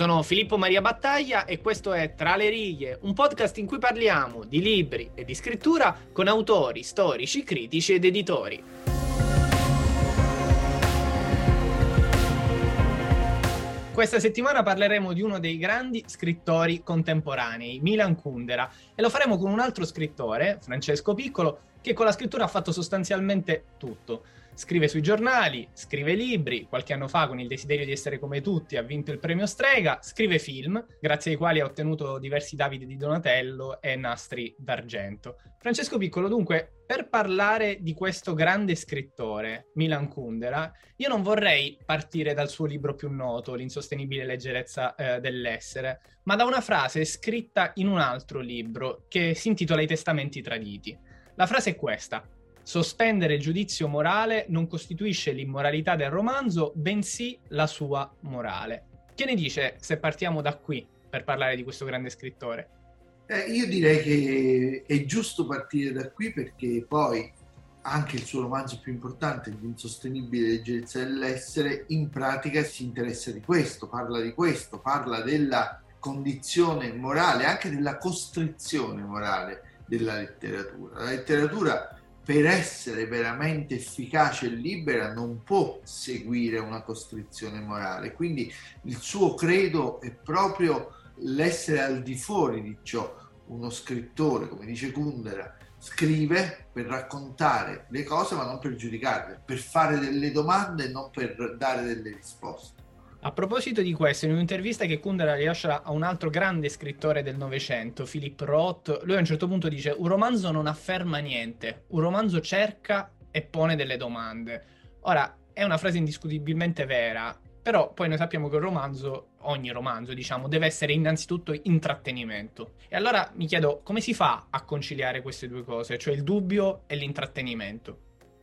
Sono Filippo Maria Battaglia e questo è Tra le righe, un podcast in cui parliamo di libri e di scrittura con autori, storici, critici ed editori. Questa settimana parleremo di uno dei grandi scrittori contemporanei, Milan Kundera, e lo faremo con un altro scrittore, Francesco Piccolo, che con la scrittura ha fatto sostanzialmente tutto. Scrive sui giornali, scrive libri, qualche anno fa con il desiderio di essere come tutti ha vinto il premio Strega, scrive film, grazie ai quali ha ottenuto diversi Davide di Donatello e nastri d'argento. Francesco Piccolo, dunque, per parlare di questo grande scrittore, Milan Kundera, io non vorrei partire dal suo libro più noto, L'insostenibile leggerezza eh, dell'essere, ma da una frase scritta in un altro libro che si intitola I testamenti traditi. La frase è questa. Sospendere il giudizio morale non costituisce l'immoralità del romanzo, bensì la sua morale. Che ne dice se partiamo da qui per parlare di questo grande scrittore? Eh, io direi che è giusto partire da qui perché poi anche il suo romanzo più importante, L'insostenibile leggerezza dell'essere, in pratica si interessa di questo, parla di questo, parla della condizione morale, anche della costrizione morale della letteratura. La letteratura per essere veramente efficace e libera non può seguire una costrizione morale. Quindi il suo credo è proprio l'essere al di fuori di ciò. Uno scrittore, come dice Kundera, scrive per raccontare le cose ma non per giudicarle, per fare delle domande e non per dare delle risposte. A proposito di questo, in un'intervista che Kundera rilascia a un altro grande scrittore del Novecento, Philip Roth, lui a un certo punto dice un romanzo non afferma niente, un romanzo cerca e pone delle domande. Ora, è una frase indiscutibilmente vera, però poi noi sappiamo che un romanzo, ogni romanzo diciamo, deve essere innanzitutto intrattenimento. E allora mi chiedo come si fa a conciliare queste due cose, cioè il dubbio e l'intrattenimento?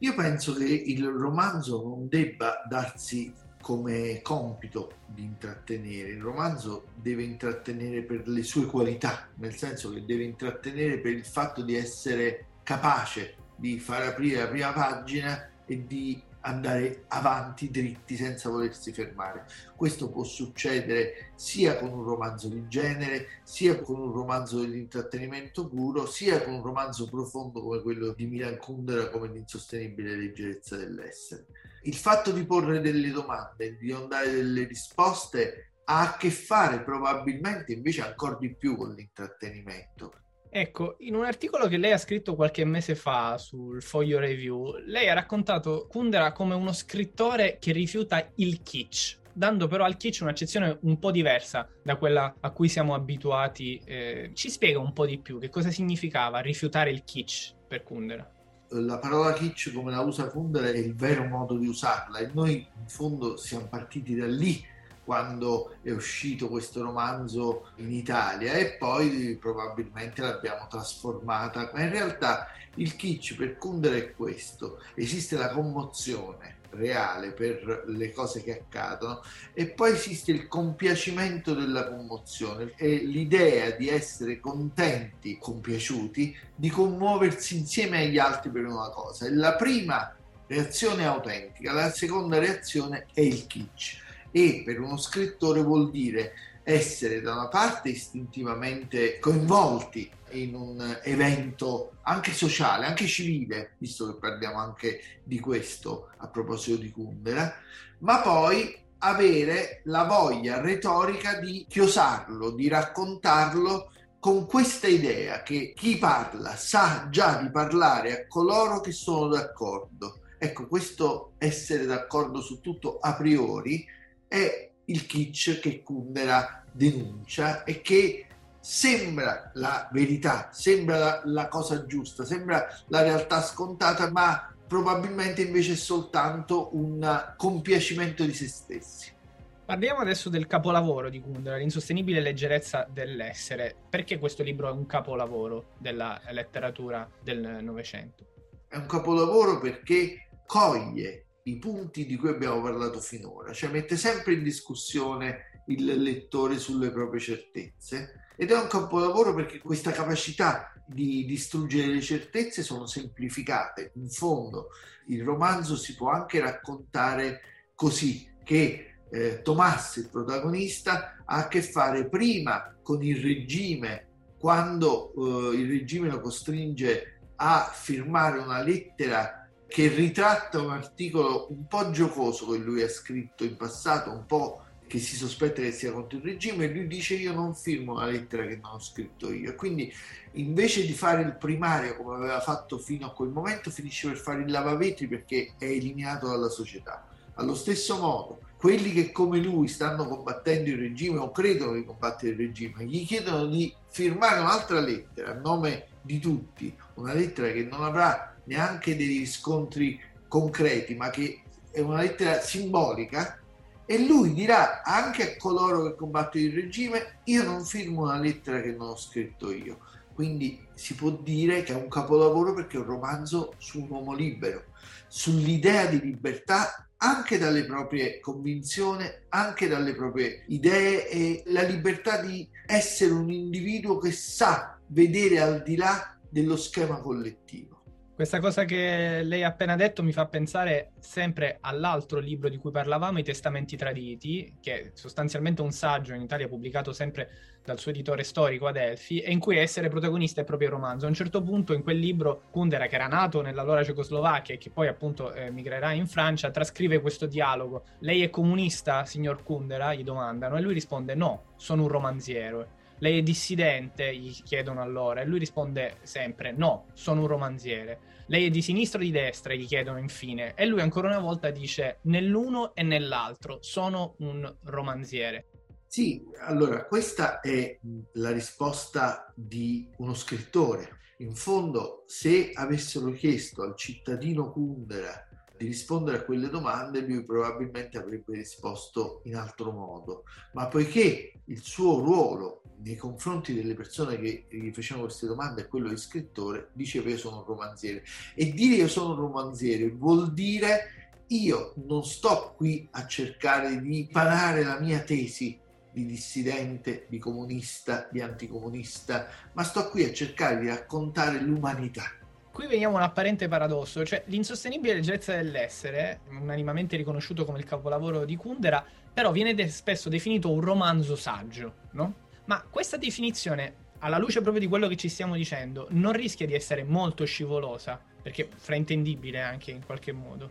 Io penso che il romanzo non debba darsi come compito di intrattenere. Il romanzo deve intrattenere per le sue qualità, nel senso che deve intrattenere per il fatto di essere capace di far aprire la prima pagina e di andare avanti dritti senza volersi fermare. Questo può succedere sia con un romanzo di genere, sia con un romanzo dell'intrattenimento puro, sia con un romanzo profondo come quello di Milan Kundera come l'insostenibile leggerezza dell'essere. Il fatto di porre delle domande, di non dare delle risposte ha a che fare probabilmente invece ancora di più con l'intrattenimento Ecco, in un articolo che lei ha scritto qualche mese fa sul Foglio Review, lei ha raccontato Kundera come uno scrittore che rifiuta il kitsch, dando però al kitsch un'accezione un po' diversa da quella a cui siamo abituati. Eh, ci spiega un po' di più che cosa significava rifiutare il kitsch per Kundera? La parola kitsch come la usa Kundera è il vero modo di usarla e noi in fondo siamo partiti da lì quando è uscito questo romanzo in Italia e poi probabilmente l'abbiamo trasformata, ma in realtà il kitsch per Kundera è questo, esiste la commozione reale per le cose che accadono e poi esiste il compiacimento della commozione. E l'idea di essere contenti, compiaciuti, di commuoversi insieme agli altri per una cosa. E la prima reazione è autentica, la seconda reazione è il kitsch e per uno scrittore vuol dire essere da una parte istintivamente coinvolti in un evento anche sociale, anche civile, visto che parliamo anche di questo a proposito di Kundera, ma poi avere la voglia retorica di chiosarlo, di raccontarlo con questa idea che chi parla sa già di parlare a coloro che sono d'accordo. Ecco, questo essere d'accordo su tutto a priori è il kitsch che Kundera denuncia e che sembra la verità, sembra la, la, cosa giusta, sembra la realtà scontata, ma probabilmente invece è soltanto un compiacimento di se stessi. Parliamo adesso del capolavoro di Kundera, l'insostenibile leggerezza dell'essere. Perché questo libro è un capolavoro della letteratura del Novecento? È un capolavoro perché coglie i punti di cui abbiamo parlato finora, cioè mette sempre in discussione il lettore sulle proprie certezze ed è un capolavoro perché questa capacità di distruggere le certezze sono semplificate. In fondo il romanzo si può anche raccontare così che eh, Tomas, il protagonista, ha a che fare prima con il regime quando eh, il regime lo costringe a firmare una lettera che ritratta un articolo un po' giocoso che lui ha scritto in passato, un po' che si sospetta che sia contro il regime e lui dice io non firmo una lettera che non ho scritto io. Quindi invece di fare il primario come aveva fatto fino a quel momento finisce per fare il lavavetri perché è eliminato dalla società. Allo stesso modo, quelli che come lui stanno combattendo il regime o credono di combattere il regime, gli chiedono di firmare un'altra lettera a nome di tutti, una lettera che non avrà neanche dei riscontri concreti, ma che è una lettera simbolica, e lui dirà anche a coloro che combattono il regime, io non firmo una lettera che non ho scritto io. Quindi si può dire che è un capolavoro perché è un romanzo su un uomo libero, sull'idea di libertà anche dalle proprie convinzioni, anche dalle proprie idee e la libertà di essere un individuo che sa vedere al di là dello schema collettivo. Questa cosa che lei ha appena detto mi fa pensare sempre all'altro libro di cui parlavamo, I Testamenti Traditi, che è sostanzialmente un saggio in Italia pubblicato sempre dal suo editore storico Adelphi, e in cui essere protagonista è proprio il romanzo. A un certo punto in quel libro Kundera, che era nato nell'allora Cecoslovacchia e che poi appunto eh, migrerà in Francia, trascrive questo dialogo. Lei è comunista, signor Kundera? gli domandano, e lui risponde no, sono un romanziere lei è dissidente? Gli chiedono allora e lui risponde sempre no, sono un romanziere. Lei è di sinistra o di destra? Gli chiedono infine e lui ancora una volta dice nell'uno e nell'altro, sono un romanziere. Sì, allora questa è la risposta di uno scrittore. In fondo, se avessero chiesto al cittadino Kundera di rispondere a quelle domande, lui probabilmente avrebbe risposto in altro modo. Ma poiché il suo ruolo nei confronti delle persone che gli facevano queste domande è quello di scrittore, diceva io sono un romanziere. E dire io sono un romanziere vuol dire io non sto qui a cercare di parare la mia tesi di dissidente, di comunista, di anticomunista, ma sto qui a cercare di raccontare l'umanità qui veniamo a un apparente paradosso, cioè l'insostenibile leggerezza dell'essere, unanimamente riconosciuto come il capolavoro di Kundera, però viene de- spesso definito un romanzo saggio, no? Ma questa definizione, alla luce proprio di quello che ci stiamo dicendo, non rischia di essere molto scivolosa, perché fraintendibile anche in qualche modo.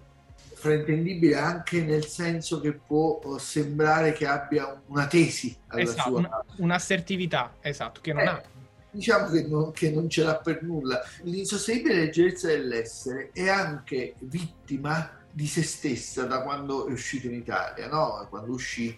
Fraintendibile anche nel senso che può sembrare che abbia una tesi alla esatto, sua... un'assertività, esatto, che non eh. ha diciamo che non, che non, ce l'ha per nulla. L'insostenibile leggerezza dell'essere è anche vittima di se stessa da quando è uscito in Italia, no? quando uscì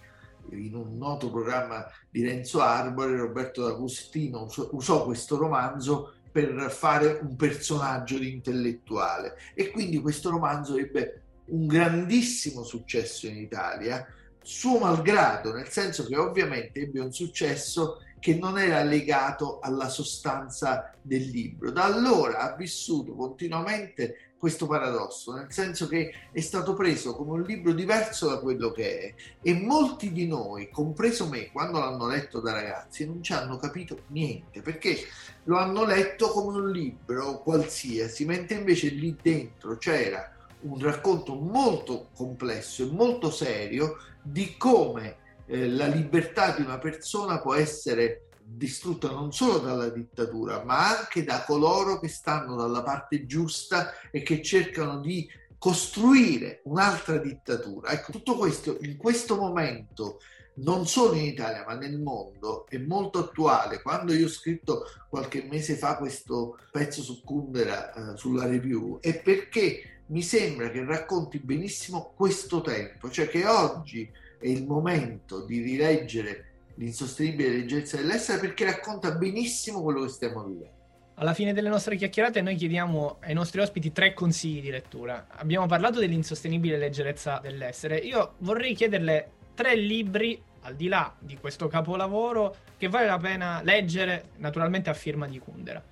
in un noto programma di Renzo Arbore, Roberto D'Agostino usò questo romanzo per fare un personaggio di intellettuale e quindi questo romanzo ebbe un grandissimo successo in Italia, suo malgrado, nel senso che ovviamente ebbe un successo che non era legato alla sostanza del libro. Da allora ha vissuto continuamente questo paradosso, nel senso che è stato preso come un libro diverso da quello che è e molti di noi, compreso me, quando l'hanno letto da ragazzi, non ci hanno capito niente, perché lo hanno letto come un libro qualsiasi, mentre invece lì dentro c'era un racconto molto complesso e molto serio di come eh, la libertà di una persona può essere distrutta non solo dalla dittatura, ma anche da coloro che stanno dalla parte giusta e che cercano di costruire un'altra dittatura. Ecco, tutto questo in questo momento non solo in Italia ma nel mondo è molto attuale. Quando io ho scritto qualche mese fa questo pezzo su Kundera eh, sulla review è perché mi sembra che racconti benissimo questo tempo, cioè che oggi è il momento di rileggere l'insostenibile leggerezza dell'essere perché racconta benissimo quello che stiamo vivendo. Alla fine delle nostre chiacchierate noi chiediamo ai nostri ospiti tre consigli di lettura. Abbiamo parlato dell'insostenibile leggerezza dell'essere. Io vorrei chiederle tre libri, al di là di questo capolavoro, che vale la pena leggere, naturalmente a firma di Kundera.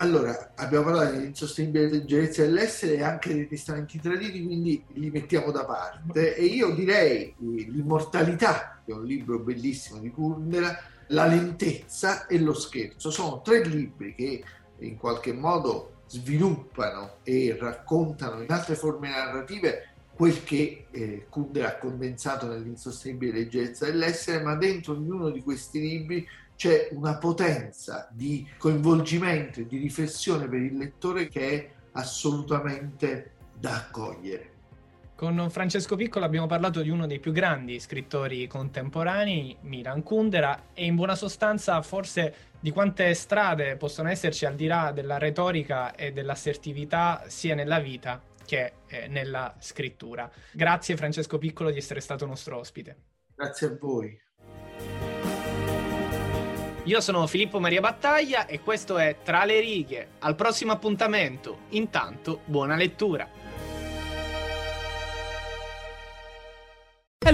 Allora, abbiamo parlato dell'insostenibile leggerezza dell'essere e anche dei testamenti traditi, quindi li mettiamo da parte. E io direi L'immortalità, che è un libro bellissimo di Kundera, La lentezza e lo scherzo. Sono tre libri che in qualche modo sviluppano e raccontano in altre forme narrative quel che eh, Kundera ha condensato nell'insostenibile leggerezza dell'essere, ma dentro ognuno di questi libri c'è una potenza di coinvolgimento e di riflessione per il lettore che è assolutamente da accogliere. Con Francesco Piccolo abbiamo parlato di uno dei più grandi scrittori contemporanei, Milan Kundera, e in buona sostanza forse di quante strade possono esserci al di là della retorica e dell'assertività sia nella vita che eh, nella scrittura. Grazie Francesco Piccolo di essere stato nostro ospite. Grazie a voi. Io sono Filippo Maria Battaglia e questo è Tra le righe. Al prossimo appuntamento. Intanto, buona lettura.